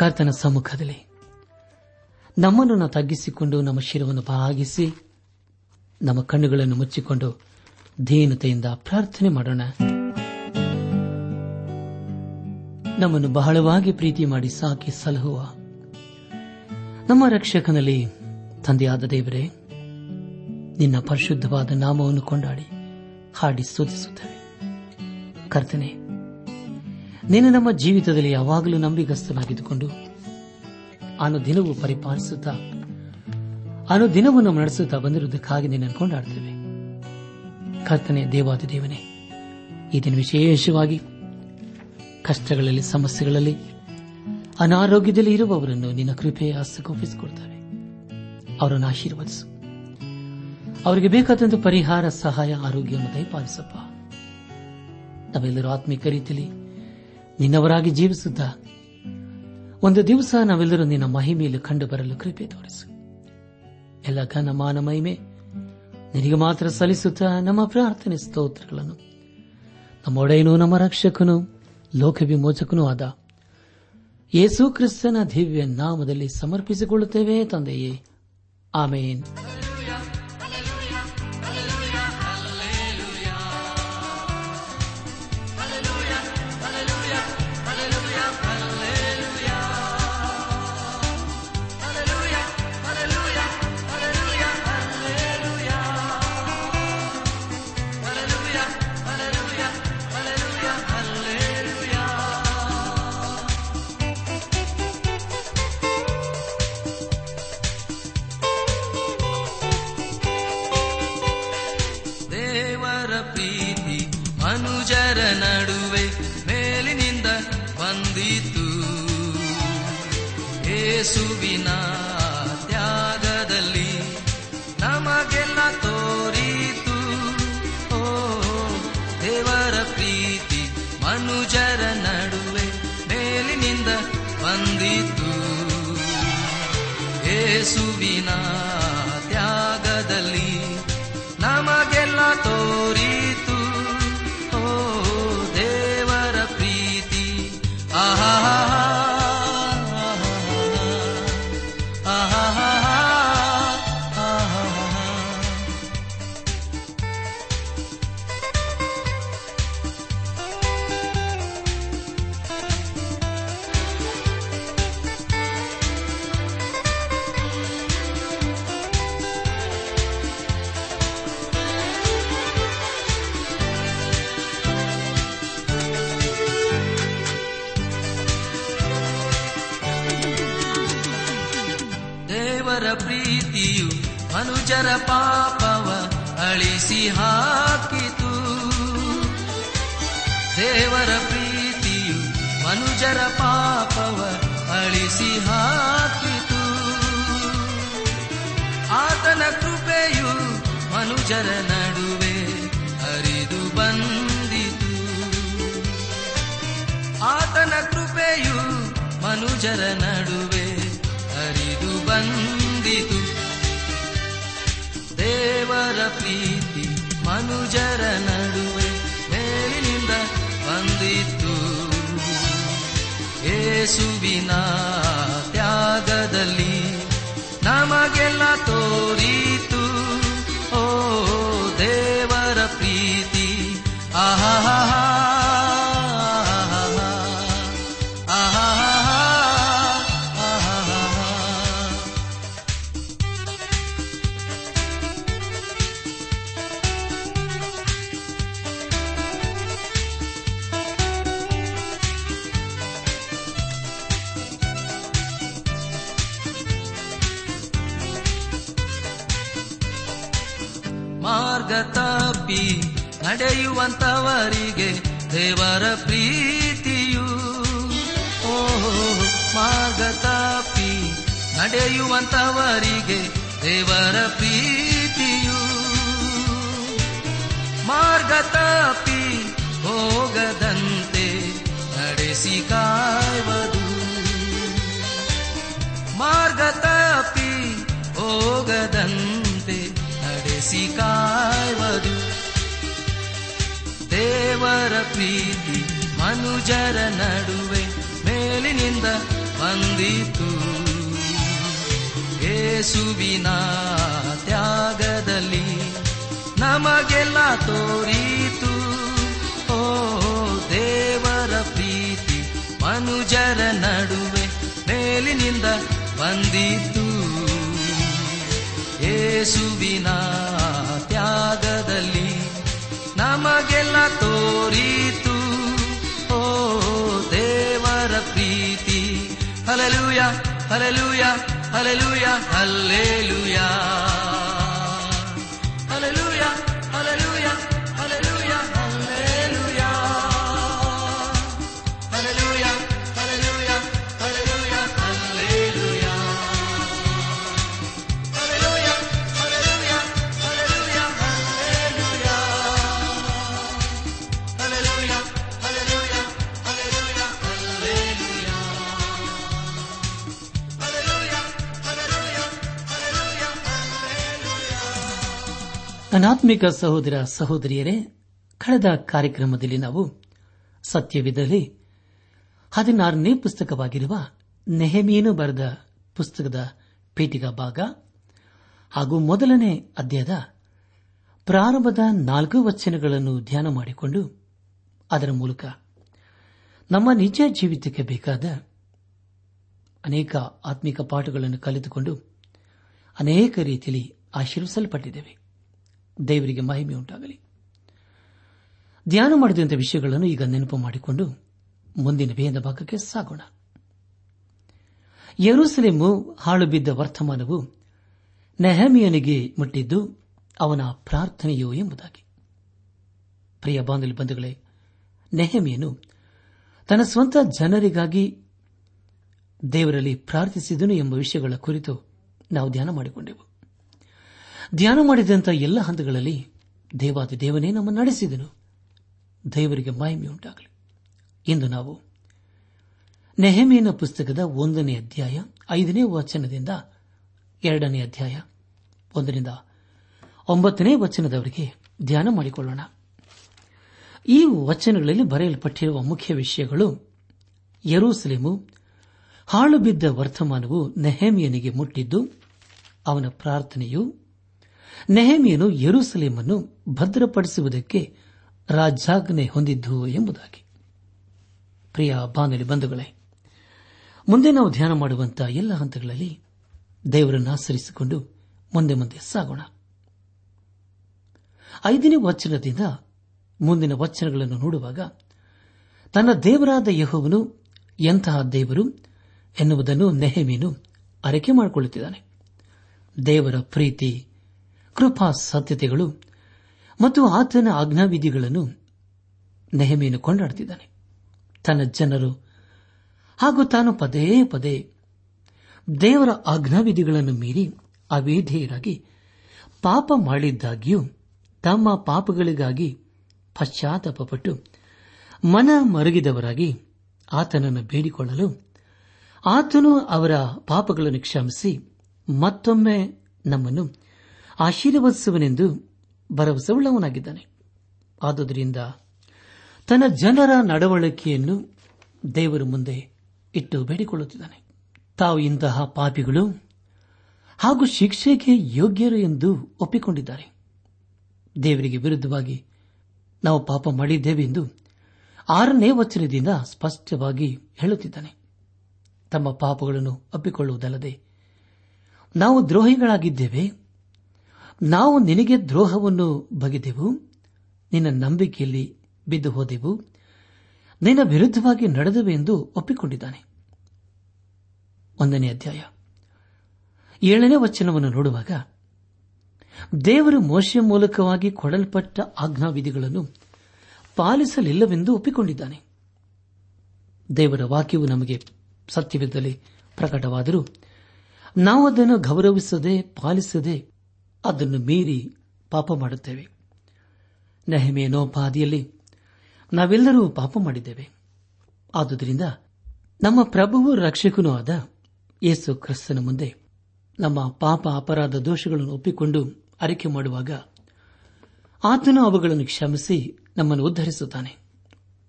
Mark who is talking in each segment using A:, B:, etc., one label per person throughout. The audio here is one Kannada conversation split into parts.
A: ಕರ್ತನ ಸಮ್ಮುಖದಲ್ಲಿ. ನಮ್ಮನ್ನು ತಗ್ಗಿಸಿಕೊಂಡು ನಮ್ಮ ಶಿರವನ್ನು ಭಾಗಿಸಿ ನಮ್ಮ ಕಣ್ಣುಗಳನ್ನು ಮುಚ್ಚಿಕೊಂಡು ಧೀನತೆಯಿಂದ ಪ್ರಾರ್ಥನೆ ಮಾಡೋಣ. ನಮ್ಮನ್ನು ಬಹಳವಾಗಿ ಪ್ರೀತಿ ಮಾಡಿ ಸಾಕಿ ಸಲಹುವ. ನಮ್ಮ ರಕ್ಷಕನಲ್ಲಿ ತಂದೆಯಾದ ದೇವರೇ, ನಿನ್ನ ಪರಿಶುದ್ಧವಾದ ನಾಮವನ್ನು ಕೊಂಡಾಡಿ ಹಾಡಿ ಸೂಚಿಸುತ್ತೇವೆ ಕರ್ತನೆ ನೀನು ನಮ್ಮ ಜೀವಿತದಲ್ಲಿ ಯಾವಾಗಲೂ ನಂಬಿಗಸ್ತನಾಗಿದ್ದುಕೊಂಡು ಅನುದಿನವೂ ಪರಿಪಾಲಿಸುತ್ತಾ ಅನುದಿನವೂ ನಮ್ಮ ನಡೆಸುತ್ತಾ ಬಂದಿರುವುದಕ್ಕಾಗಿ ನಿನ್ನನ್ನು ಕೊಂಡಾಡ್ತೇವೆ ಕರ್ತನೆ ದೇವಾದಿ ದೇವನೇ ದಿನ ವಿಶೇಷವಾಗಿ ಕಷ್ಟಗಳಲ್ಲಿ, ಸಮಸ್ಯೆಗಳಲ್ಲಿ, ಅನಾರೋಗ್ಯದಲ್ಲಿ ಇರುವವರನ್ನು ನಿನ್ನ ಕೃಪೆಯ ಹಸ್ತಗೊಪ್ಪಿಸಿಕೊಡ್ತೇವೆ ಅವರನ್ನು ಆಶೀರ್ವದಿಸು. ಅವರಿಗೆ ಬೇಕಾದಂಥ ಪರಿಹಾರ, ಸಹಾಯ, ಆರೋಗ್ಯವನ್ನು ದಯಪಾಲಿಸಪ್ಪ. ನಾವೆಲ್ಲರೂ ರೀತಿಯಲ್ಲಿ ನಿನ್ನವರಾಗಿ ಜೀವಿಸುತ್ತ, ಒಂದು ದಿವಸ ನಾವೆಲ್ಲರೂ ನಿನ್ನ ಮಹಿಮೆಯಲ್ಲಿ ಕಂಡು ಬರಲು ಕೃಪೆ ತೋರಿಸು. ಎಲ್ಲ ಘನ ಮಾನ ಮಹಿಮೆ ನಿನಗೆ ಮಾತ್ರ ಸಲ್ಲಿಸುತ್ತಾ ನಮ್ಮ ಪ್ರಾರ್ಥನೆ ಸ್ತೋತ್ರಗಳನ್ನು. ನಮ್ಮ ಒಡೆಯನು, ನಮ್ಮ ರಕ್ಷಕನು, ಲೋಕವಿಮೋಚಕನೂ ಆದ ಯೇಸು ಕ್ರಿಸ್ತನ ದಿವ್ಯ ನಾಮದಲ್ಲಿ ಸಮರ್ಪಿಸಿಕೊಳ್ಳುತ್ತೇವೆ ತಂದೆಯೇ. ಆಮೇನ್.
B: ಏಸುವಿನ ತ್ಯಾಗದಲ್ಲಿ ಪಾಪವ ಅಳಿಸಿ ಹಾಕಿತು. ಆತನ ಕೃಪೆಯು ಮನುಜರ ನಡುವೆ ಹರಿದು ಬಂದಿತು. ಆತನ ಕೃಪೆಯು ಮನುಜರ ನಡುವೆ ಹರಿದು ಬಂದಿತು. ದೇವರ ಪ್ರೀತಿ ಮನುಜರ ಏಸುವಿನ ತ್ಯಾಗದಲ್ಲಿ ನಮಗೆಲ್ಲ ತೋರಿತು ತಪ್ಪಿ ನಡೆಯುವಂತವರಿಗೆ ದೇವರ ಪ್ರೀತಿಯು. ಓ ನಡೆಯುವಂತವರಿಗೆ ದೇವರ ಪ್ರೀತಿಯು. ಮಾರ್ಗ ತಪ್ಪಿ ಹೋಗದಂತೆ ನಡೆಸಿ ಕಾಯುವುದು. ಮಾರ್ಗ ತಪ್ಪಿ ಹೋಗದಂತೆ ನಡೆಸಿ ಕಾಯುವುದು ದೇವರ ಪ್ರೀತಿ ಮನುಜರ ನಡುವೆ ಮೇಲಿನಿಂದ ಬಂದಿತು. ಏಸುವಿನ ತ್ಯಾಗದಲ್ಲಿ ನಮಗೆಲ್ಲ ತೋರಿತು. ಓ, ದೇವರ ಪ್ರೀತಿ ಮನುಜರ ನಡುವೆ ಮೇಲಿನಿಂದ ಬಂದಿತು. ಯೇಸುವಿನ ತ್ಯಾಗದಲ್ಲಿ ನಮಗೆಲ್ಲ ತೋರಿತು. ಓ ದೇವರ ಪ್ರೀತಿ. Hallelujah hallelujah hallelujah hallelujah.
A: ಅನಾತ್ಮಿಕ ಸಹೋದರ ಸಹೋದರಿಯರೇ, ಕಳೆದ ಕಾರ್ಯಕ್ರಮದಲ್ಲಿ ನಾವು ಸತ್ಯವಿದ್ದಲ್ಲಿ ಹದಿನಾರನೇ ಪುಸ್ತಕವಾಗಿರುವ ನೆಹಮೀನು ಬರೆದ ಪುಸ್ತಕದ ಪೀಠಿಕಾ ಭಾಗ ಹಾಗೂ ಮೊದಲನೇ ಅಧ್ಯಾಯದ ಪ್ರಾರಂಭದ ನಾಲ್ಕು ವಚನಗಳನ್ನು ಧ್ಯಾನ ಮಾಡಿಕೊಂಡು ಅದರ ಮೂಲಕ ನಮ್ಮ ನಿಜ ಜೀವಿತಕ್ಕೆ ಬೇಕಾದ ಅನೇಕ ಆತ್ಮಿಕ ಪಾಠಗಳನ್ನು ಕಲಿತುಕೊಂಡು ಅನೇಕ ರೀತಿಯಲ್ಲಿ ಆಶೀರ್ವಿಸಲ್ಪಟ್ಟಿದ್ದೇವೆ. ದೇವರಿಗೆ ಮಹಿಮೆ ಉಂಟಾಗಲಿ. ಧ್ಯಾನ ಮಾಡಿದಂತಹ ವಿಷಯಗಳನ್ನು ಈಗ ನೆನಪು ಮಾಡಿಕೊಂಡು ಮುಂದಿನ ಭೇದ ಭಾಗಕ್ಕೆ ಸಾಗೋಣ. ಯರುಸಲೇಮು ಹಾಳು ಬಿದ್ದ ವರ್ತಮಾನವು ನೆಹಮಿಯನಿಗೆ ಮುಟ್ಟಿದ್ದು ಅವನ ಪ್ರಾರ್ಥನೆಯೋ ಎಂಬುದಾಗಿ. ಪ್ರಿಯ ಬಾಂಧವ ಬಂಧುಗಳೇ, ನೆಹಮಿಯನು ತನ್ನ ಸ್ವಂತ ಜನರಿಗಾಗಿ ದೇವರಲ್ಲಿ ಪ್ರಾರ್ಥಿಸಿದನು ಎಂಬ ವಿಷಯಗಳ ಕುರಿತು ನಾವು ಧ್ಯಾನ ಮಾಡಿಕೊಂಡೆವು. ಧ್ಯಾನ ಮಾಡಿದಂಥ ಎಲ್ಲ ಹಂತಗಳಲ್ಲಿ ದೇವಾದಿ ದೇವನೇ ನಮ್ಮ ನಡೆಸಿದನು. ದೇವರಿಗೆ ಮಾಹಿಮೆಯುಂಟಾಗಲಿ ಇಂದು ನಾವು ನೆಹಮಿಯನ ಪುಸ್ತಕದ ಒಂದನೇ ಅಧ್ಯಾಯ, ಐದನೇ ವಚನದಿಂದ ಎರಡನೇ ಅಧ್ಯಾಯ, ಒಂದರಿಂದ ಒಂಬತ್ತನೇ ವಚನದವರೆಗೆ ಧ್ಯಾನ ಮಾಡಿಕೊಳ್ಳೋಣ. ಈ ವಚನಗಳಲ್ಲಿ ಬರೆಯಲ್ಪಟ್ಟಿರುವ ಮುಖ್ಯ ವಿಷಯಗಳು ಯರೂಸಲೇಮು ಹಾಳು ಬಿದ್ದ ವರ್ತಮಾನವು ನೆಹಮಿಯನಿಗೆ ಮುಟ್ಟಿದ್ದು, ಅವನ ಪ್ರಾರ್ಥನೆಯು ನೆಹಮಿಯನು ಯರುಸಲೇಮನ್ನು ಭದ್ರಪಡಿಸುವುದಕ್ಕೆ ರಾಜಾಜ್ಞೆ ಹೊಂದಿದ್ದು ಎಂಬುದಾಗಿ. ಪ್ರಿಯ ಬಾನಲಿ ಬಂಧುಗಳೇ, ಮುಂದೆ ನಾವು ಧ್ಯಾನ ಮಾಡುವಂತಹ ಎಲ್ಲ ಹಂತಗಳಲ್ಲಿ ದೇವರನ್ನು ಆಚರಿಸಿಕೊಂಡು ಮುಂದೆ ಮುಂದೆ ಸಾಗೋಣ. ಐದನೇ ವಚನದಿಂದ ಮುಂದಿನ ವಚನಗಳನ್ನು ನೋಡುವಾಗ, ತನ್ನ ದೇವರಾದ ಯಹೋವನು ಎಂತಹ ದೇವರು ಎನ್ನುವುದನ್ನು ನೆಹಮೀನು ಅರಿಕೆ ಮಾಡಿಕೊಳ್ಳುತ್ತಿದ್ದಾನೆ. ದೇವರ ಪ್ರೀತಿ ಕೃಪಾ ಸತ್ಯತೆಗಳು ಮತ್ತು ಆತನ ಆಜ್ಞಾವಿಧಿಗಳನ್ನು ನೆಹಮೆಯನ್ನು ಕೊಂಡಾಡುತ್ತಿದ್ದಾನೆ ತನ್ನ ಜನರು ಹಾಗೂ ತಾನು ಪದೇ ಪದೇ ದೇವರ ಆಜ್ಞಾವಿಧಿಗಳನ್ನು ಮೀರಿ ಅವೇಧೇಯರಾಗಿ ಪಾಪ ಮಾಡಿದ್ದಾಗಿಯೂ ತಮ್ಮ ಪಾಪಗಳಿಗಾಗಿ ಪಶ್ಚಾತ್ತಾಪಪಟ್ಟು ಮನ ಮರುಗಿದವರಾಗಿ ಆತನನ್ನು ಬೇಡಿಕೊಳ್ಳಲು ಆತನು ಅವರ ಪಾಪಗಳನ್ನು ಕ್ಷಮಿಸಿ ಮತ್ತೊಮ್ಮೆ ನಮ್ಮನ್ನು ಆಶೀರ್ವದಿಸುವನೆಂದು ಭರವಸೆವುಳ್ಳವನಾಗಿದ್ದಾನೆ ಆದುದರಿಂದ ತನ್ನ ಜನರ ನಡವಳಿಕೆಯನ್ನು ದೇವರ ಮುಂದೆ ಇಟ್ಟು ಬೇಡಿಕೊಳ್ಳುತ್ತಿದ್ದಾನೆ. ತಾವು ಇಂತಹ ಪಾಪಿಗಳು ಹಾಗೂ ಶಿಕ್ಷೆಗೆ ಯೋಗ್ಯರು ಎಂದು ಒಪ್ಪಿಕೊಂಡಿದ್ದಾರೆ. ದೇವರಿಗೆ ವಿರುದ್ಧವಾಗಿ ನಾವು ಪಾಪ ಮಾಡಿದ್ದೇವೆ ಎಂದು ಆರನೇ ವಚನದಿಂದ ಸ್ಪಷ್ಟವಾಗಿ ಹೇಳುತ್ತಿದ್ದಾನೆ. ತಮ್ಮ ಪಾಪಗಳನ್ನು ಒಪ್ಪಿಕೊಳ್ಳುವುದಲ್ಲದೆ ನಾವು ದ್ರೋಹಿಗಳಾಗಿದ್ದೇವೆ. ನಾವು ನಿನಗೆ ದ್ರೋಹವನ್ನು ಬಗೆದೆವು, ನಿನ್ನ ನಂಬಿಕೆಯಲ್ಲಿ ಬಿದ್ದು ಹೋದೆವು, ನಿನ್ನ ವಿರುದ್ಧವಾಗಿ ನಡೆದವೆ ಎಂದು ಒಪ್ಪಿಕೊಂಡಿದ್ದಾನೆ. ಒಂದನೇ ಅಧ್ಯಾಯ. ಏಳನೇ ವಚನವನ್ನು ನೋಡುವಾಗ, ದೇವರು ಮೋಶ ಮೂಲಕವಾಗಿ ಕೊಡಲ್ಪಟ್ಟ ಆಜ್ಞಾವಿಧಿಗಳನ್ನು ಪಾಲಿಸಲಿಲ್ಲವೆಂದು ಒಪ್ಪಿಕೊಂಡಿದ್ದಾನೆ. ದೇವರ ವಾಕ್ಯವು ನಮಗೆ ಸತ್ಯವಿದ್ದಲ್ಲಿ ಪ್ರಕಟವಾದರೂ, ನಾವು ಅದನ್ನು ಗೌರವಿಸದೆ ಪಾಲಿಸದೆ ಅದನ್ನು ಮೀರಿ ಪಾಪ ಮಾಡುತ್ತೇವೆ. ನೆಹಮೇನೋಪಾದಿಯಲ್ಲಿ ನಾವೆಲ್ಲರೂ ಪಾಪ ಮಾಡಿದ್ದೇವೆ. ಆದುದರಿಂದ ನಮ್ಮ ಪ್ರಭುವು ರಕ್ಷಕನೂ ಆದ ಯೇಸು ಕ್ರಿಸ್ತನ ಮುಂದೆ ನಮ್ಮ ಪಾಪ ಅಪರಾಧ ದೋಷಗಳನ್ನು ಒಪ್ಪಿಕೊಂಡು ಅರಿಕೆ ಮಾಡುವಾಗ ಆತನು ಅವುಗಳನ್ನು ಕ್ಷಮಿಸಿ ನಮ್ಮನ್ನು ಉದ್ಧರಿಸುತ್ತಾನೆ.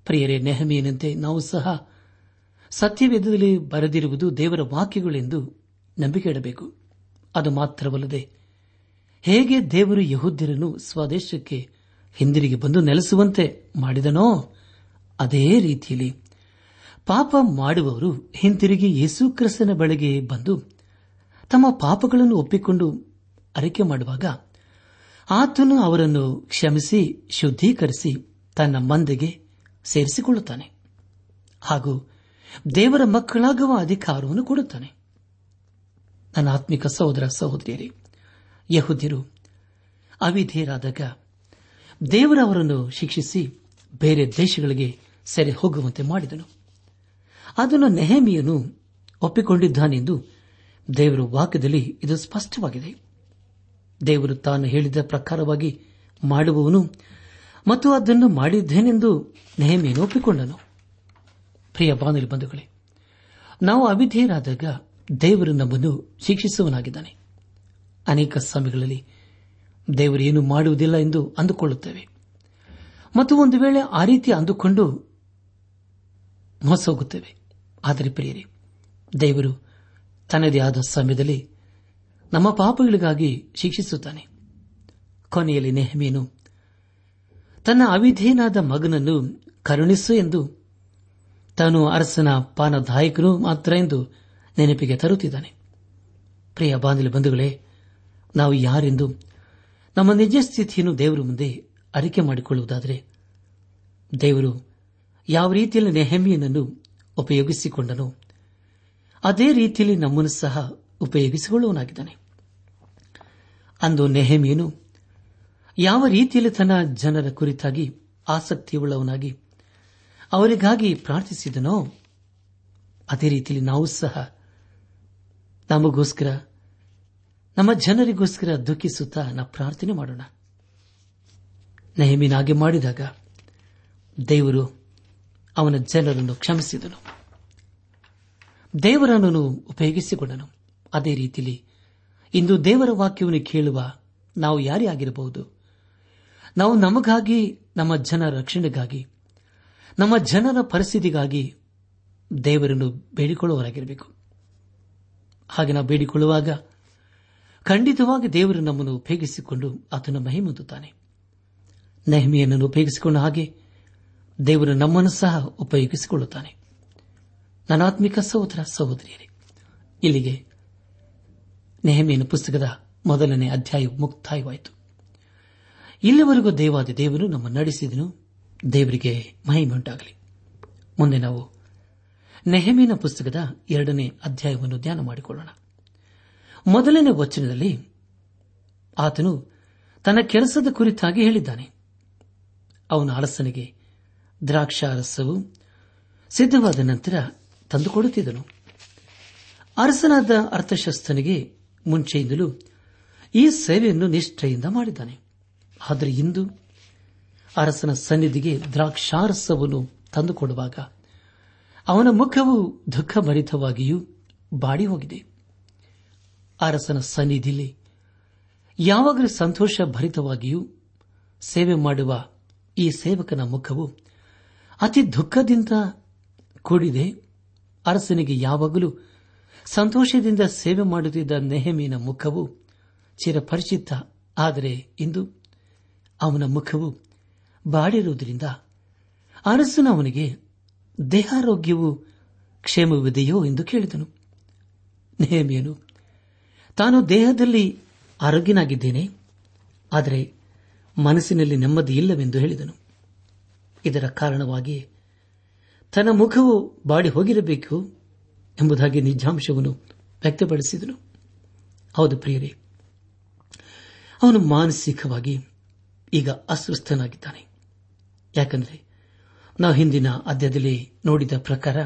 A: ಪ್ರಿಯರೇ, ನೆಹಮಿಯನಂತೆ ನಾವು ಸಹ ಸತ್ಯವೇದದಲ್ಲಿ ಬರೆದಿರುವುದು ದೇವರ ವಾಕ್ಯಗಳೆಂದು ನಂಬಿಕೆ ಇಡಬೇಕು. ಅದು ಮಾತ್ರವಲ್ಲದೆ ಹೇಗೆ ದೇವರು ಯಹೂದ್ಯರನ್ನು ಸ್ವದೇಶಕ್ಕೆ ಹಿಂದಿರುಗಿ ಬಂದು ನೆಲೆಸುವಂತೆ ಮಾಡಿದನೋ ಅದೇ ರೀತಿಯಲ್ಲಿ ಪಾಪ ಮಾಡುವವರು ಹಿಂತಿರುಗಿ ಯೇಸು ಕ್ರಿಸ್ತನ ಬಳಿಗೆ ಬಂದು ತಮ್ಮ ಪಾಪಗಳನ್ನು ಒಪ್ಪಿಕೊಂಡು ಅರಿಕೆ ಮಾಡುವಾಗ ಆತನು ಅವರನ್ನು ಕ್ಷಮಿಸಿ, ಶುದ್ಧೀಕರಿಸಿ ತನ್ನ ಮಂದೆಗೆ ಸೇರಿಸಿಕೊಳ್ಳುತ್ತಾನೆ ಹಾಗೂ ದೇವರ ಮಕ್ಕಳಾಗುವ ಅಧಿಕಾರವನ್ನು ಕೊಡುತ್ತಾನೆ. ನನ್ನ ಆತ್ಮಿಕ ಸಹೋದರ ಸಹೋದರಿಯರೇ ಯಹುದ್ಯರು, ಅವಿಧೇಯರಾದಾಗ ದೇವರವರನ್ನು ಶಿಕ್ಷಿಸಿ ಬೇರೆ ದೇಶಗಳಿಗೆ ಸೆರೆ ಹೋಗುವಂತೆ ಮಾಡಿದನು. ಅದನ್ನು ನೆಹಮಿಯನು ಒಪ್ಪಿಕೊಂಡಿದ್ದಾನೆಂದು ದೇವರ ವಾಕ್ಯದಲ್ಲಿ ಇದು ಸ್ಪಷ್ಟವಾಗಿದೆ. ದೇವರು ತಾನು ಹೇಳಿದ ಪ್ರಕಾರವಾಗಿ ಮಾಡುವವನು ಮತ್ತು ಅದನ್ನು ಮಾಡಿದ್ದೇನೆಂದು ನೆಹಮಿಯನ್ನು ಒಪ್ಪಿಕೊಂಡನು. ಪ್ರಿಯ ಬಾನುಲಿ ಬಂಧುಗಳೇ, ನಾವು ಅವಿಧೇಯರಾದಾಗ ದೇವರು ನಮ್ಮನ್ನು ಶಿಕ್ಷಿಸುವನಾಗಿದ್ದಾನೆ ಅನೇಕ ಸಮಯಗಳಲ್ಲಿ ದೇವರು ಏನು ಮಾಡುವುದಿಲ್ಲ ಎಂದು ಅಂದುಕೊಳ್ಳುತ್ತೇವೆ. ಮತ್ತು ಒಂದು ವೇಳೆ ಆ ರೀತಿ ಅಂದುಕೊಂಡು ಮೋಸ ಹೋಗುತ್ತೇವೆ ಆದರೆ ಪ್ರಿಯರೇ, ದೇವರು ತನ್ನದೇ ಆದ ಸಮಯದಲ್ಲಿ ನಮ್ಮ ಪಾಪಗಳಿಗಾಗಿ ಶಿಕ್ಷಿಸುತ್ತಾನೆ. ಕೊನೆಯಲ್ಲಿ ನೆಹಮಿಯನು ತನ್ನ ಅವಿಧೇಯನಾದ ಮಗನನ್ನು ಕರುಣಿಸು ಎಂದು ತಾನು ಅರಸನ ಪಾನದಾಯಕನು ಮಾತ್ರ ಎಂದು ನೆನಪಿಗೆ ತರುತ್ತಿದ್ದಾನೆ. ಪ್ರಿಯ ಬಾಂಧಲಿ ಬಂಧುಗಳೇ ನಾವು ಯಾರೆಂದು, ನಮ್ಮ ನಿಜ ಸ್ಥಿತಿಯನ್ನು ದೇವರ ಮುಂದೆ ಅರಿಕೆ ಮಾಡಿಕೊಳ್ಳುವುದಾದರೆ, ದೇವರು ಯಾವ ರೀತಿಯಲ್ಲಿ ನೆಹಮಿಯನನ್ನು ಉಪಯೋಗಿಸಿಕೊಂಡನೋ, ಅದೇ ರೀತಿಯಲ್ಲಿ ನಮ್ಮನ್ನು ಸಹ ಉಪಯೋಗಿಸಿಕೊಳ್ಳುವನಾಗಿದ್ದಾನೆ ಅಂದು ನೆಹಮಿಯನು ಯಾವ ರೀತಿಯಲ್ಲಿ ತನ್ನ ಜನರ ಕುರಿತಾಗಿ ಆಸಕ್ತಿಯುಳ್ಳವನಾಗಿ ಅವರಿಗಾಗಿ ಪ್ರಾರ್ಥಿಸಿದನೋ, ಅದೇ ರೀತಿಯಲ್ಲಿ ನಾವು ಸಹ ನಮಗೋಸ್ಕರ ನಮ್ಮ ಜನರಿಗೋಸ್ಕರ ದುಃಖಿಸುತ್ತಾ ನಾವು ಪ್ರಾರ್ಥನೆ ಮಾಡೋಣ. ನೆಹಮಿನಾಗೆ ಮಾಡಿದಾಗ ದೇವರು ಅವನ ಜನರನ್ನು ಕ್ಷಮಿಸಿದನು. ದೇವರನ್ನು ಉಪಯೋಗಿಸಿಕೊಂಡನು. ಅದೇ ರೀತಿಯಲ್ಲಿ ಇಂದು ದೇವರ ವಾಕ್ಯವನ್ನು ಕೇಳುವ ನಾವು ಯಾರೇ ಆಗಿರಬಹುದು, ನಾವು ನಮಗಾಗಿ, ನಮ್ಮ ಜನ ರಕ್ಷಣೆಗಾಗಿ, ನಮ್ಮ ಜನರ ಪರಿಸ್ಥಿತಿಗಾಗಿ ದೇವರನ್ನು ಬೇಡಿಕೊಳ್ಳುವವರಾಗಿರಬೇಕು. ಹಾಗೆ ನಾವು ಬೇಡಿಕೊಳ್ಳುವಾಗ ಖಂಡಿತವಾಗಿ ದೇವರು ನಮ್ಮನ್ನು ಉಪಯೋಗಿಸಿಕೊಂಡು ಆತನ ಮಹಿಮುಂದುತ್ತಾನೆ ನೆಹಮಿಯನ್ನು ಉಪಯೋಗಿಸಿಕೊಂಡ ಹಾಗೆ ದೇವರು ನಮ್ಮನ್ನು ಸಹ ಉಪಯೋಗಿಸಿಕೊಳ್ಳುತ್ತಾನೆ. ನನಾತ್ಮಿಕ ಸಹೋದರ ಸಹೋದರಿಯರೇ, ಇಲ್ಲಿಗೆ ನೆಹಮಿಯನ ಪುಸ್ತಕದ ಮೊದಲನೇ ಅಧ್ಯಾಯ ಮುಕ್ತಾಯವಾಯಿತು. ಇಲ್ಲಿವರೆಗೂ ದೇವಾದ ದೇವರು ನಮ್ಮ ನಡೆಸಿದನು, ದೇವರಿಗೆ ಮಹಿಮೆಂಟಾಗಲಿ ಮುಂದೆ ನಾವು ನೆಹಮಿನ ಪುಸ್ತಕದ ಎರಡನೇ ಅಧ್ಯಾಯವನ್ನು ಧ್ಯಾನ ಮಾಡಿಕೊಳ್ಳೋಣ. ಮೊದಲನೇ ವಚನದಲ್ಲಿ ಆತನು ತನ್ನ ಕೆಲಸದ ಕುರಿತಾಗಿ ಹೇಳಿದ್ದಾನೆ. ಅವನ ಅರಸನಿಗೆ ದ್ರಾಕ್ಷಾರಸವು ಸಿದ್ಧವಾದ ನಂತರ ತಂದುಕೊಡುತ್ತಿದ್ದನು. ಅರಸನಾದ ಅರ್ಥಶಸ್ತ್ರನಿಗೆ ಮುಂಚೆಯಿಂದಲೂ ಈ ಸೇವೆಯನ್ನು ನಿಷ್ಠೆಯಿಂದ ಮಾಡಿದ್ದಾನೆ. ಆದರೆ ಇಂದು ಅರಸನ ಸನ್ನಿಧಿಗೆ ದ್ರಾಕ್ಷಾರಸವನ್ನು ತಂದುಕೊಡುವಾಗ ಅವನ ಮುಖವು ದುಃಖಭರಿತವಾಗಿಯೂ ಬಾಡಿ ಹೋಗಿದೆ ಅರಸನ ಸನ್ನಿಧಿಲಿ. ಯಾವಾಗಲೂ ಸಂತೋಷ ಭರಿತವಾಗಿಯೂ ಸೇವೆ ಮಾಡುವ ಈ ಸೇವಕನ ಮುಖವು ಅತಿ ದುಃಖದಿಂದ ಕೂಡಿದೆ. ಅರಸನಿಗೆ ಯಾವಾಗಲೂ ಸಂತೋಷದಿಂದ ಸೇವೆ ಮಾಡುತ್ತಿದ್ದ ನೆಹಮಿನ ಮುಖವು ಚಿರಪರಿಚಿತ. ಆದರೆ ಇಂದು ಅವನ ಮುಖವು ಬಾಡಿರುವುದರಿಂದ ಅರಸನ ಅವನಿಗೆ ದೇಹಾರೋಗ್ಯವು ಕ್ಷೇಮವಿದೆಯೋ ಎಂದು ಕೇಳಿದನು. ನೆಹಮಿಯನು ತಾನು ದೇಹದಲ್ಲಿ ಆರೋಗ್ಯನಾಗಿದ್ದೇನೆ ಆದರೆ ಮನಸ್ಸಿನಲ್ಲಿ ನೆಮ್ಮದಿ ಇಲ್ಲವೆಂದು ಹೇಳಿದನು. ಇದರ ಕಾರಣವಾಗಿ ತನ್ನ ಮುಖವು ಬಾಡಿ ಹೋಗಿರಬೇಕು ಎಂಬುದಾಗಿ ನಿಜಾಂಶವನ್ನು ವ್ಯಕ್ತಪಡಿಸಿದನು. ಹೌದು ಪ್ರಿಯರೇ, ಅವನು ಮಾನಸಿಕವಾಗಿ ಈಗ ಅಸ್ವಸ್ಥನಾಗಿದ್ದಾನೆ. ಯಾಕಂದರೆ ನಾವು ಹಿಂದಿನ ಅಧ್ಯಾಯದಲ್ಲಿ ನೋಡಿದ ಪ್ರಕಾರ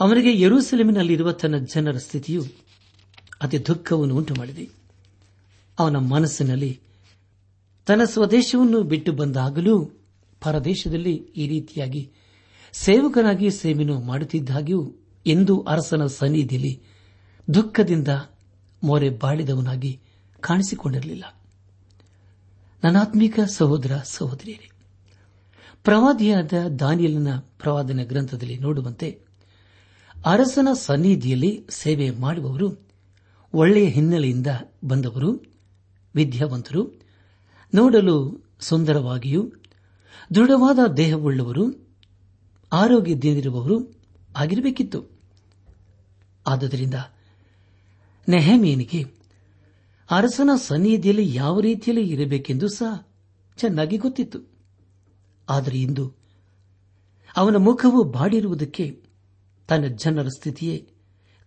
A: ಅವನಿಗೆ ಯರೂಸೆಲೆಮಿನಲ್ಲಿರುವ ತನ್ನ ಜನರ ಸ್ಥಿತಿಯು ಅತಿ ದುಃಖವನ್ನು ಉಂಟು ಮಾಡಿದೆ. ಅವನ ಮನಸ್ಸಿನಲ್ಲಿ ತನ್ನ ಸ್ವದೇಶವನ್ನು ಬಿಟ್ಟು ಬಂದಾಗಲೂ ಪರದೇಶದಲ್ಲಿ ಈ ರೀತಿಯಾಗಿ ಸೇವಕನಾಗಿ ಸೇವೆಯನ್ನು ಮಾಡುತ್ತಿದ್ದಾಗ್ಯೂ ಎಂದು ಅರಸನ ಸನ್ನಿಧಿಯಲ್ಲಿ ದುಃಖದಿಂದ ಮೊರೆ ಬಾಳಿದವನಾಗಿ ಕಾಣಿಸಿಕೊಂಡಿರಲಿಲ್ಲ. ನನಾತ್ಮಿಕ ಸಹೋದರ ಸಹೋದರಿಯರೇ, ಪ್ರವಾದಿಯಾದ ದಾನಿಯಲಿನ ಪ್ರವಾದನ ಗ್ರಂಥದಲ್ಲಿ ನೋಡುವಂತೆ ಅರಸನ ಸನ್ನಿಧಿಯಲ್ಲಿ ಸೇವೆ ಮಾಡುವವರು ಒಳ್ಳೆಯ ಹಿನ್ನೆಲೆಯಿಂದ ಬಂದವರು, ವಿದ್ಯಾವಂತರು, ನೋಡಲು ಸುಂದರವಾಗಿಯೂ, ದೃಢವಾದ ದೇಹವುಳ್ಳವರು, ಆರೋಗ್ಯದಿಂದಿರುವವರು ಆಗಿರಬೇಕಿತ್ತು. ಆದುದರಿಂದ ನೆಹಮಿಯನಿಗೆ ಅರಸನ ಸನ್ನಿಧಿಯಲ್ಲಿ ಯಾವ ರೀತಿಯಲ್ಲಿ ಇರಬೇಕೆಂದು ಸಹ ಚೆನ್ನಾಗಿ ಗೊತ್ತಿತ್ತು. ಆದರೆ ಇಂದು ಅವನ ಮುಖವು ಬಾಡಿರುವುದಕ್ಕೆ ತನ್ನ ಜನರ ಸ್ಥಿತಿಯೇ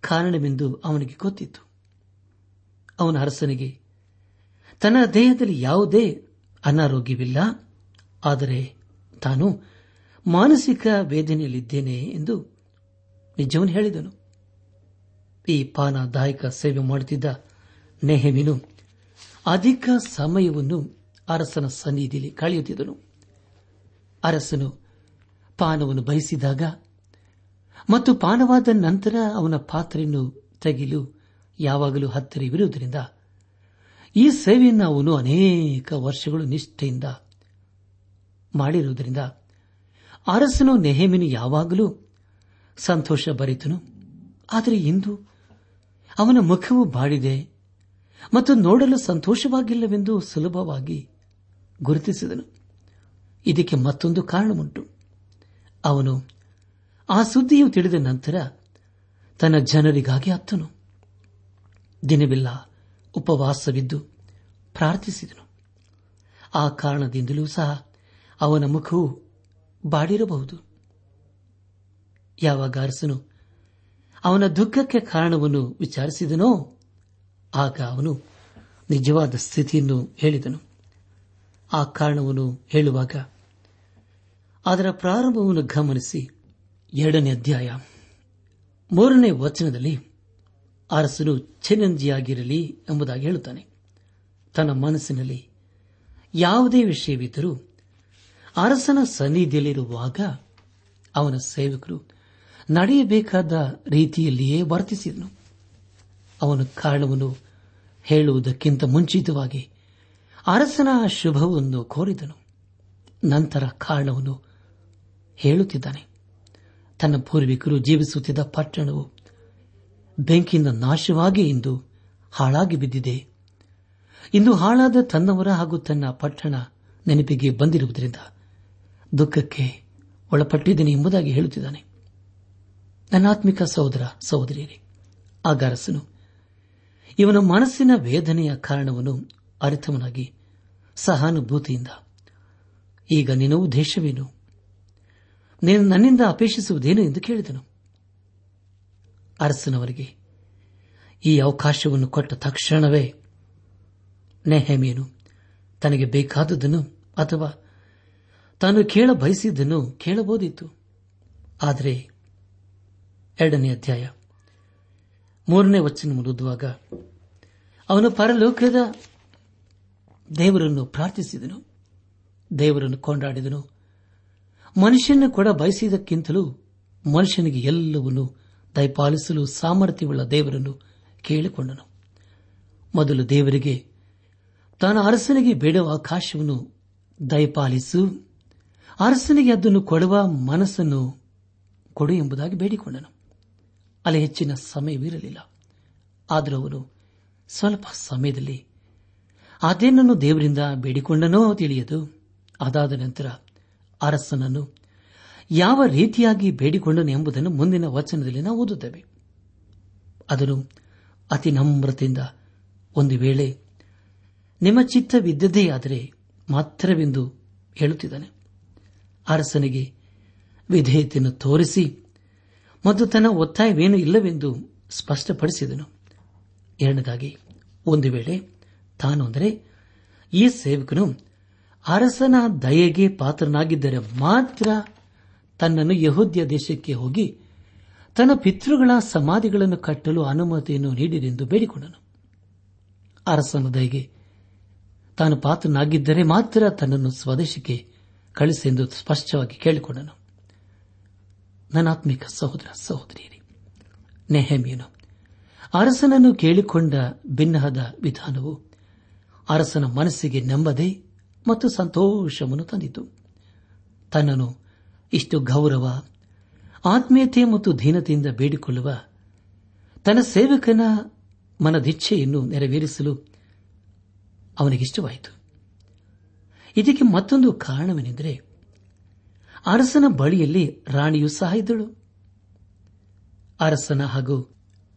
A: ಕಾರಣವೆಂದು ಅವನಿಗೆ ಗೊತ್ತಿತ್ತು. ಅವನ ಅರಸನಿಗೆ, ತನ್ನ ದೇಹದಲ್ಲಿ ಯಾವುದೇ ಅನಾರೋಗ್ಯವಿಲ್ಲ, ಆದರೆ ತಾನು ಮಾನಸಿಕ ವೇದನೆಯಲ್ಲಿದ್ದೇನೆ ಎಂದು ನಿಜವನ್ನು ಹೇಳಿದನು. ಈ ಪಾನದಾಯಕ ಸೇವೆ ಮಾಡುತ್ತಿದ್ದ ನೆಹಮಿನು ಅಧಿಕ ಸಮಯವನ್ನು ಅರಸನ ಸನ್ನಿಧಿಯಲ್ಲಿ ಕಳೆಯುತ್ತಿದ್ದನು. ಅರಸನು ಪಾನವನ್ನು ಬಯಸಿದಾಗ ಮತ್ತು ಪಾನವಾದ ನಂತರ ಅವನ ಪಾತ್ರೆಯನ್ನು ತೆಗೆಯಲು ಯಾವಾಗಲೂ ಹತ್ತಿರವಿರುವುದರಿಂದ ಈ ಸೇವೆಯನ್ನು ಅವನು ಅನೇಕ ವರ್ಷಗಳು ನಿಷ್ಠೆಯಿಂದ ಮಾಡಿರುವುದರಿಂದ ಅರಸನು ನೆಹಮಿನು ಯಾವಾಗಲೂ ಸಂತೋಷ ಬರಿತನು ಆದರೆ ಇಂದು ಅವನ ಮುಖವು ಬಾಡಿದೆ ಮತ್ತು ನೋಡಲು ಸಂತೋಷವಾಗಿಲ್ಲವೆಂದು ಸುಲಭವಾಗಿ ಗುರುತಿಸಿದನು. ಇದಕ್ಕೆ ಮತ್ತೊಂದು ಕಾರಣವುಂಟು. ಅವನು ಆ ಸುದ್ದಿಯು ತಿಳಿದ ನಂತರ ತನ್ನ ಜನರಿಗಾಗಿ ಅತ್ತನು ದಿನವೆಲ್ಲ ಉಪವಾಸವಿದ್ದು ಪ್ರಾರ್ಥಿಸಿದನು. ಆ ಕಾರಣದಿಂದಲೂ ಸಹ ಅವನ ಮುಖವು ಬಾಡಿರಬಹುದು. ಯಾವಾಗ ಅರಸನು ಅವನ ದುಃಖಕ್ಕೆ ಕಾರಣವನ್ನು ವಿಚಾರಿಸಿದನೋ ಆಗ ಅವನು ನಿಜವಾದ ಸ್ಥಿತಿಯನ್ನು ಹೇಳಿದನು. ಆ ಕಾರಣವನ್ನು ಹೇಳುವಾಗ ಅದರ ಪ್ರಾರಂಭವನ್ನು ಗಮನಿಸಿ ಎರಡನೇ ಅಧ್ಯಾಯ ಮೂರನೇ ವಚನದಲ್ಲಿ ಅರಸನು ಚಿರಂಜಿಯಾಗಿರಲಿ ಎಂಬುದಾಗಿ ಹೇಳುತ್ತಾನೆ. ತನ್ನ ಮನಸ್ಸಿನಲ್ಲಿ ಯಾವುದೇ ವಿಷಯವಿದ್ದರೂ ಅರಸನ ಸನ್ನಿಧಿಯಲ್ಲಿರುವಾಗ ಅವನ ಸೇವಕರು ನಡೆಯಬೇಕಾದ ರೀತಿಯಲ್ಲಿಯೇ ವರ್ತಿಸಿದನು. ಅವನು ಕಾರಣವನ್ನು ಹೇಳುವುದಕ್ಕಿಂತ ಮುಂಚಿತವಾಗಿ ಅರಸನ ಶುಭವನ್ನು ಕೋರಿದನು. ನಂತರ ಕಾರಣವನ್ನು ಹೇಳುತ್ತಿದ್ದಾನೆ. ತನ್ನ ಪೂರ್ವಿಕರು ಜೀವಿಸುತ್ತಿದ್ದ ಪಟ್ಟಣವು ಬೆಂಕಿಯಿಂದ ನಾಶವಾಗಿ ಇಂದು ಹಾಳಾಗಿ ಬಿದ್ದಿದೆ. ಇಂದು ಹಾಳಾದ ತನ್ನವರ ಹಾಗೂ ತನ್ನ ಪಟ್ಟಣ ನೆನಪಿಗೆ ಬಂದಿರುವುದರಿಂದ ದುಃಖಕ್ಕೆ ಒಳಪಟ್ಟಿದ್ದೇನೆ ಎಂಬುದಾಗಿ ಹೇಳುತ್ತಿದ್ದಾನೆ. ನನ್ನಾತ್ಮಿಕ ಸಹೋದರ, ಸಹೋದರಿಯರೇ, ಆಗಾರಸನು. ಇವನ ಮನಸ್ಸಿನ ವೇದನೆಯ ಕಾರಣವನ್ನು ಅರಿತವನಾಗಿ ಸಹಾನುಭೂತಿಯಿಂದ, ಈಗ ನಿನ್ನ ಉದ್ದೇಶವೇನು ನೀನು ನನ್ನಿಂದ ಅಪೇಕ್ಷಿಸುವುದೇನು ಎಂದು ಕೇಳಿದನು. ಅರಸನವರಿಗೆ. ಈ ಅವಕಾಶವನ್ನು ಕೊಟ್ಟ ತಕ್ಷಣವೇ ನೆಹಮೇನು ತನಗೆ ಬೇಕಾದುದನ್ನು ಅಥವಾ ತಾನು ಕೇಳ ಬಯಸಿದ್ದನ್ನು ಕೇಳಬಹುದಿತ್ತು. ಆದರೆ ಎರಡನೇ ಅಧ್ಯಾಯ ಮೂರನೇ ವಚನ ಓದುವಾಗ ಅವನು ಪರಲೋಕದ ದೇವರನ್ನು ಪ್ರಾರ್ಥಿಸಿದನು. ದೇವರನ್ನು ಕೊಂಡಾಡಿದನು. ಮನುಷ್ಯನ ಕೂಡ ಬಯಸಿದಕ್ಕಿಂತಲೂ ಮನುಷ್ಯನಿಗೆ ಎಲ್ಲವನ್ನೂ ದಯಪಾಲಿಸಲು ಸಾಮರ್ಥ್ಯವುಳ್ಳ ದೇವರನ್ನು ಕೇಳಿಕೊಂಡನು. ಮೊದಲು ದೇವರಿಗೆ ತನ್ನ ಅರಸನಿಗೆ ಬೇಡುವ ಆಕಾಶವನ್ನು ದಯಪಾಲಿಸು, ಅರಸನಿಗೆ ಅದನ್ನು ಕೊಡುವ ಮನಸ್ಸನ್ನು ಕೊಡು ಎಂಬುದಾಗಿ ಬೇಡಿಕೊಂಡನು. ಅಲ್ಲಿ ಹೆಚ್ಚಿನ ಸಮಯವಿರಲಿಲ್ಲ ಆದರೂ ಅವನು ಸ್ವಲ್ಪ ಸಮಯದಲ್ಲಿ ಅದೇನನ್ನು ದೇವರಿಂದ ಬೇಡಿಕೊಂಡನೋ ತಿಳಿಯದು. ಅದಾದ ನಂತರ ಅರಸನನ್ನು ಯಾವ ರೀತಿಯಾಗಿ ಬೇಡಿಕೊಂಡನು ಎಂಬುದನ್ನು ಮುಂದಿನ ವಚನದಲ್ಲಿ ನಾವು ಓದುತ್ತೇವೆ. ಅದನ್ನು ಅತಿ ನಮ್ರತೆಯಿಂದ ಒಂದು ವೇಳೆ ನಿಮ್ಮ ಚಿತ್ತವಿದ್ದದೇ ಆದರೆ ಮಾತ್ರವೆಂದು ಹೇಳುತ್ತಿದ್ದಾನೆ. ಅರಸನಿಗೆ ವಿಧೇಯತೆಯನ್ನು ತೋರಿಸಿ ಮತ್ತು ತನ್ನ ಒತ್ತಾಯವೇನೂ ಇಲ್ಲವೆಂದು ಸ್ಪಷ್ಟಪಡಿಸಿದನು. ಎರಡನೇದಾಗಿ, ಒಂದು ವೇಳೆ ತಾನು ಅಂದರೆ ಈ ಸೇವಕನು ಅರಸನ ದಯೆಗೆ ಪಾತ್ರನಾಗಿದ್ದರೆ ಮಾತ್ರ ತನ್ನನ್ನು ಯಹೋದ್ಯ ದೇಶಕ್ಕೆ ಹೋಗಿ ತನ್ನ ಪಿತೃಗಳ ಸಮಾಧಿಗಳನ್ನು ಕಟ್ಟಲು ಅನುಮತಿಯನ್ನು ನೀಡಿರೆಂದು ಬೇಡಿಕೊಂಡನು. ಅರಸನ ದಯಗೆ, ತಾನು ಪಾತ್ರನಾಗಿದ್ದರೆ ಮಾತ್ರ ತನ್ನನ್ನು ಸ್ವದೇಶಕ್ಕೆ ಕಳಿಸೆಂದು ಸ್ಪಷ್ಟವಾಗಿ ಕೇಳಿಕೊಂಡನು. ನನಾತ್ಮಿಕ ಸಹೋದರ ಸಹೋದರಿಯರಿ, ನೆಹಮಿಯನು, ಅರಸನನ್ನು ಕೇಳಿಕೊಂಡ ಭಿನ್ನಹದ ವಿಧಾನವು ಅರಸನ ಮನಸ್ಸಿಗೆ ನೆಮ್ಮದಿ ಮತ್ತು ಸಂತೋಷವನ್ನು ತಂದಿತು. ತನ್ನನ್ನು ಇಷ್ಟು ಗೌರವ, ಆತ್ಮೀಯತೆ ಮತ್ತು ಧೀನತೆಯಿಂದ ಬೇಡಿಕೊಳ್ಳುವ, ತನ್ನ ಸೇವಕನ ಮನದಿಚ್ಛೆಯನ್ನು ನೆರವೇರಿಸಲು ಅವನಿಗಿಷ್ಟವಾಯಿತು. ಇದಕ್ಕೆ ಮತ್ತೊಂದು ಕಾರಣವೇನೆಂದರೆ ಅರಸನ ಬಳಿಯಲ್ಲಿ ರಾಣಿಯೂ ಸಹ ಇದ್ದಳು. ಅರಸನ ಹಾಗೂ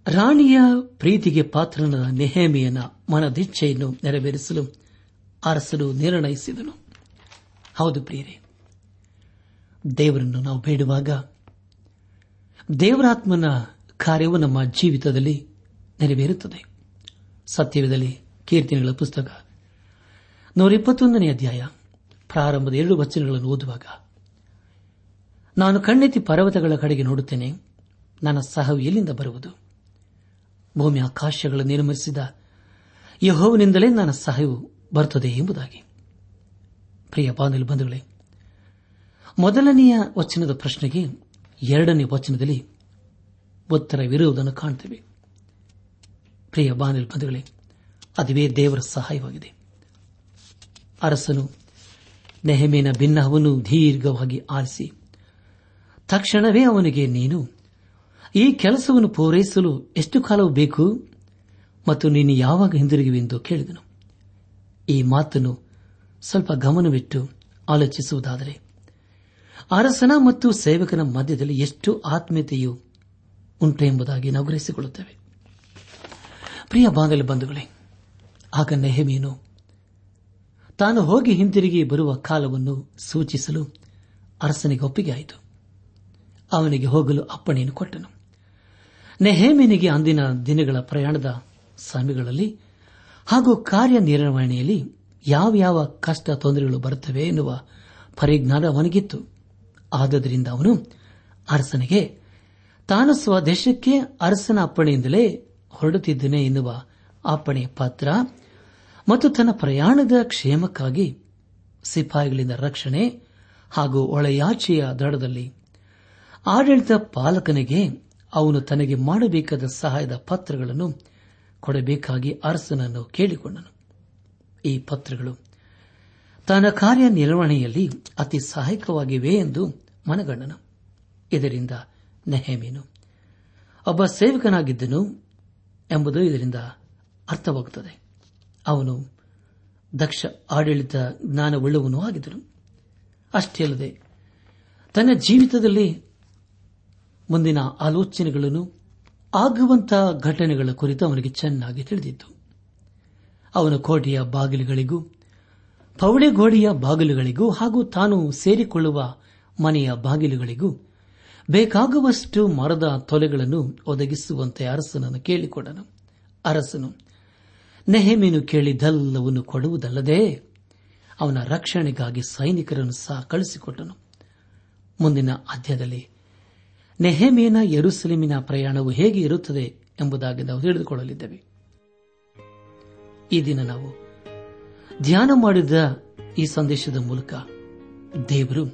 A: ರಾಣಿಯ ಪ್ರೀತಿಗೆ ಪಾತ್ರನಾದ ನೆಹಮಿಯನ ಮನದಿಚ್ಛೆಯನ್ನು ನೆರವೇರಿಸಲು ಅರಸನು ನಿರ್ಣಯಿಸಿದನು. ಹೌದು ಪ್ರಿಯರೇ ದೇವರನ್ನು ನಾವು ಬೇಡುವಾಗ ದೇವರಾತ್ಮನ ಕಾರ್ಯವು ನಮ್ಮ ಜೀವಿತದಲ್ಲಿ ನೆರವೇರುತ್ತದೆ. ಸತ್ಯವಿದಲ್ಲಿ ಕೀರ್ತನೆಗಳ ಪುಸ್ತಕ ನೂರ ಇಪ್ಪತ್ತೊಂದನೇ ಅಧ್ಯಾಯ, ಪ್ರಾರಂಭದ ಎರಡು ವಚನಗಳನ್ನು ಓದುವಾಗ, ನಾನು ಕಣ್ಣೆತ್ತಿ ಪರ್ವತಗಳ ಕಡೆಗೆ ನೋಡುತ್ತೇನೆ, ನನ್ನ ಸಹವು ಎಲ್ಲಿಂದ ಬರುವುದು? ಭೂಮಿ ಆಕಾಶಗಳನ್ನು ನಿರ್ಮಿಸಿದ ಯಹೋವನಿಂದಲೇ ನನ್ನ ಸಹಾಯವು ಬರುತ್ತದೆ ಎಂಬುದಾಗಿ. ಪ್ರಿಯ ಬಾಂಧವ್ಯ ಬಂಧುಗಳೇ ಮೊದಲನೆಯ ವಚನದ ಪ್ರಶ್ನೆಗೆ ಎರಡನೇ ವಚನದಲ್ಲಿ ಉತ್ತರವಿರುವುದನ್ನು ಕಾಣುತ್ತೇವೆ ಪ್ರಿಯ ಬಾನಿಲ್ ಬಂಧುಗಳೇ, ಅದುವೇ ದೇವರ ಸಹಾಯವಾಗಿದೆ. ಅರಸನು ನೆಹಮೇನ ಭಿನ್ನವನ್ನು ದೀರ್ಘವಾಗಿ ಆಲಿಸಿ ತಕ್ಷಣವೇ ಅವನಿಗೆ, ನೀನು ಈ ಕೆಲಸವನ್ನು ಪೂರೈಸಲು ಎಷ್ಟು ಕಾಲವು ಬೇಕು ಮತ್ತು ನೀನು ಯಾವಾಗ ಹಿಂದಿರುಗುವೆಂದು ಕೇಳಿದನು. ಈ ಮಾತನ್ನು ಸ್ವಲ್ಪ ಗಮನವಿಟ್ಟು ಆಲೋಚಿಸುವುದಾದರೆ ಅರಸನ ಮತ್ತು ಸೇವಕನ ಮಧ್ಯದಲ್ಲಿ ಎಷ್ಟು ಆತ್ಮೀಯತೆಯು ಉಂಟು ಎಂಬುದಾಗಿ ನಾವು ಗ್ರಹಿಸಿಕೊಳ್ಳುತ್ತೇವೆ. ಪ್ರಿಯ ಬಾಂಧವ್ಯ ಬಂಧುಗಳೇ, ಆಗ ನೆಹಮೀನು ತಾನು ಹೋಗಿ ಹಿಂತಿರುಗಿ ಬರುವ ಕಾಲವನ್ನು ಸೂಚಿಸಲು ಅರಸನಿಗೆ ಒಪ್ಪಿಗೆ ಆಯಿತು ಅವನಿಗೆ ಹೋಗಲು ಅಪ್ಪಣೆಯನ್ನು ಕೊಟ್ಟನು. ನೆಹೇಮಿನಿಗೆ ಅಂದಿನ ದಿನಗಳ ಪ್ರಯಾಣದ ಸಮಯಗಳಲ್ಲಿ ಹಾಗೂ ಕಾರ್ಯನಿರ್ವಹಣೆಯಲ್ಲಿ ಯಾವ ಯಾವ ಕಷ್ಟ ತೊಂದರೆಗಳು ಬರುತ್ತವೆ ಎನ್ನುವ ಪರಿಜ್ಞಾನ ಅವನಿಗಿತ್ತು. ಆದದರಿಂದ ಅವನು ಅರಸನಿಗೆ, ತಾನು ಸ್ವದೇಶಕ್ಕೆ ಅರಸನ ಅಪ್ಪಣೆಯಿಂದಲೇ ಹೊರಡುತ್ತಿದ್ದೇನೆ ಎನ್ನುವ ಅಪ್ಪಣೆಯ ಪತ್ರ ಮತ್ತು ತನ್ನ ಪ್ರಯಾಣದ ಕ್ಷೇಮಕ್ಕಾಗಿ ಸಿಪಾಯಿಗಳಿಂದ ರಕ್ಷಣೆ ಹಾಗೂ ಒಳೆಯಾಚೆಯ ದಡದಲ್ಲಿ ಆಡಳಿತ ಪಾಲಕನಿಗೆ ಅವನು ತನಗೆ ಮಾಡಬೇಕಾದ ಸಹಾಯದ ಪತ್ರಗಳನ್ನು ಕೊಡಬೇಕಾಗಿ ಅರಸನನ್ನು ಕೇಳಿಕೊಂಡನು. ಈ ಪತ್ರಗಳು ತನ್ನ ಕಾರ್ಯ ನಿರ್ವಹಣೆಯಲ್ಲಿ ಅತಿ ಸಹಾಯಕವಾಗಿವೆ ಎಂದು ಮನಗಂಡನು. ಇದರಿಂದ ನೆಹಮೀನು, ಒಬ್ಬ ಸೇವಕನಾಗಿದ್ದನು ಎಂಬುದು ಇದರಿಂದ ಅರ್ಥವಾಗುತ್ತದೆ. ಅವನು ದಕ್ಷ ಆಡಳಿತ ಜ್ಞಾನವುಳ್ಳವನೂ ಆಗಿದ್ದನು. ಅಷ್ಟೇ ಅಲ್ಲದೆ ತನ್ನ ಜೀವಿತದಲ್ಲಿ ಮುಂದಿನ ಆಲೋಚನೆಗಳನ್ನು ಆಗುವಂತಹ ಘಟನೆಗಳ ಕುರಿತು ಅವನಿಗೆ ಚೆನ್ನಾಗಿ ತಿಳಿದಿತ್ತು. ಅವನ ಕೋಟೆಯ ಬಾಗಿಲುಗಳಿಗೂ ಪೌಳೆ ಗೋಡೆಯ ಬಾಗಿಲುಗಳಿಗೂ ಹಾಗೂ ತಾನು ಸೇರಿಕೊಳ್ಳುವ ಮನೆಯ ಬಾಗಿಲುಗಳಿಗೂ ಬೇಕಾಗುವಷ್ಟು ಮರದ ತೊಲೆಗಳನ್ನು ಒದಗಿಸುವಂತೆ ಅರಸನನ್ನು ಕೇಳಿಕೊಂಡನು. ಅರಸನು, ನೆಹಮೀನು ಕೇಳಿದ್ದೆಲ್ಲವನ್ನು ಕೊಡುವುದಲ್ಲದೆ ಅವನ ರಕ್ಷಣೆಗಾಗಿ ಸೈನಿಕರನ್ನು ಸಹ ಕಳಿಸಿಕೊಟ್ಟನು. ಮುಂದಿನ ಅಧ್ಯಾಯದಲ್ಲಿ ನೆಹಮೇನ ಯರುಸಲೇಮಿನ ಪ್ರಯಾಣವು ಹೇಗೆ ಇರುತ್ತದೆ ಎಂಬುದಾಗಿ ನಾವು ತಿಳಿದುಕೊಳ್ಳಲಿದ್ದೇವೆ. ಈ ದಿನ ನಾವು ಧ್ಯಾನ ಮಾಡಿದ ಈ ಸಂದೇಶದ ಮೂಲಕ ದೇವರು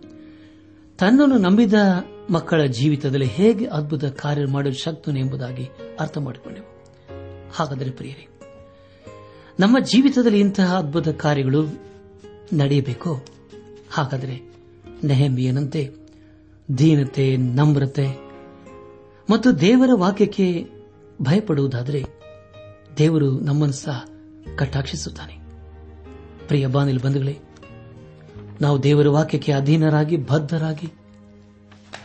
A: ತನ್ನನ್ನು ನಂಬಿದ ಮಕ್ಕಳ ಜೀವಿತದಲ್ಲಿ ಹೇಗೆ ಅದ್ಭುತ ಕಾರ್ಯ ಮಾಡಲು ಶಕ್ತನು ಎಂಬುದಾಗಿ ಅರ್ಥ ಮಾಡಿಕೊಂಡೆವು. ಹಾಗಾದರೆ ಪ್ರಿಯರೇ, ನಮ್ಮ ಜೀವಿತದಲ್ಲಿ ಇಂತಹ ಅದ್ಭುತ ಕಾರ್ಯಗಳು ನಡೆಯಬೇಕು? ಹಾಗಾದರೆ ನೆಹಮಿಯನಂತೆ, ದೀನತೆ, ನಮ್ರತೆ ಮತ್ತು ದೇವರ ವಾಕ್ಯಕ್ಕೆ ಭಯಪಡುವುದಾದರೆ ದೇವರು ನಮ್ಮನ್ನು ಸಹ ಕಟಾಕ್ಷಿಸುತ್ತಾನೆ. ಪ್ರಿಯ ಬಾನಿಲ್ ಬಂಧುಗಳೇ, ನಾವು ದೇವರ ವಾಕ್ಯಕ್ಕೆ ಅಧೀನರಾಗಿ, ಬದ್ಧರಾಗಿ,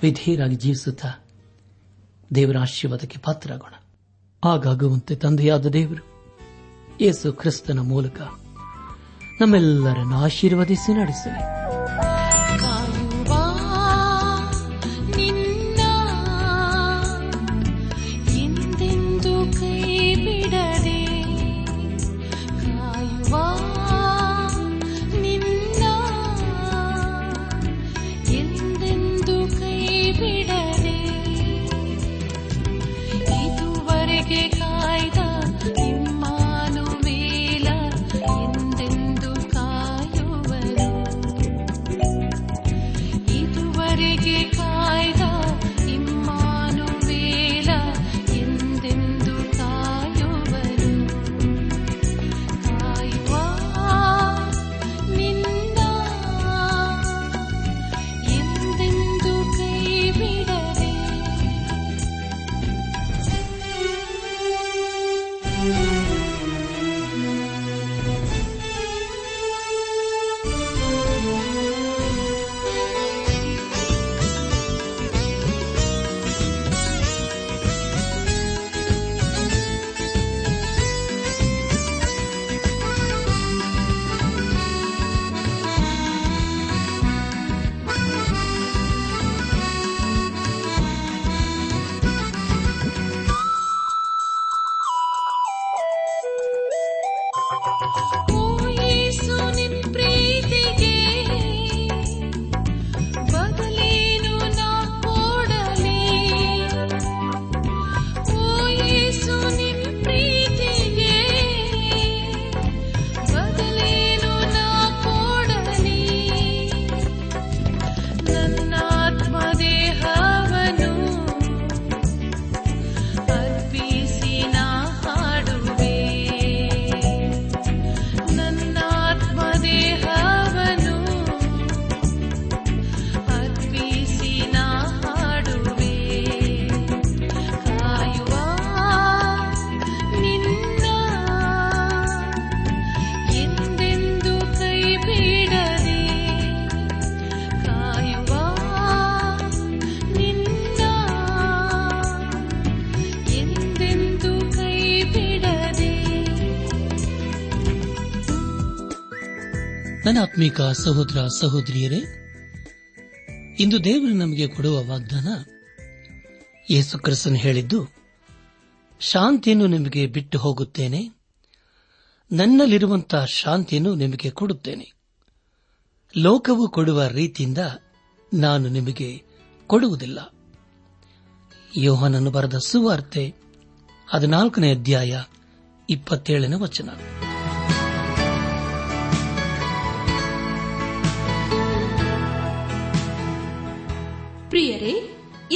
A: ವಿಧೇಯರಾಗಿ ಜೀವಿಸುತ್ತಾ ದೇವರ ಆಶೀರ್ವಾದಕ್ಕೆ ಪಾತ್ರರಾಗೋಣ. ಹಾಗಾಗುವಂತೆ ತಂದೆಯಾದ ದೇವರು, ಯೇಸು ಕ್ರಿಸ್ತನ ಮೂಲಕ ನಮ್ಮೆಲ್ಲರನ್ನು ಆಶೀರ್ವದಿಸಿ ನಡೆಸಲಿ. ನನಾತ್ಮೀಕ ಸಹೋದರ ಸಹೋದರಿಯರೇ, ಇಂದು ದೇವರು ನಮಗೆ ಕೊಡುವ ವಾಗ್ದಾನ ಯೇಸು ಕ್ರಿಸ್ತನ್ ಹೇಳಿದ್ದು, ಶಾಂತಿಯನ್ನು ನಿಮಗೆ ಬಿಟ್ಟು ಹೋಗುತ್ತೇನೆ ನನ್ನಲ್ಲಿರುವಂತಹ ಶಾಂತಿಯನ್ನು ನಿಮಗೆ ಕೊಡುತ್ತೇನೆ. ಲೋಕವು ಕೊಡುವ ರೀತಿಯಿಂದ ನಾನು ನಿಮಗೆ ಕೊಡುವುದಿಲ್ಲ. ಯೋಹನನ್ನು ಬರೆದ ಸುವಾರ್ತೆ, ಹದಿನಾಲ್ಕನೇ ಅಧ್ಯಾಯ ಇಪ್ಪತ್ತೇಳನೇ ವಚನ.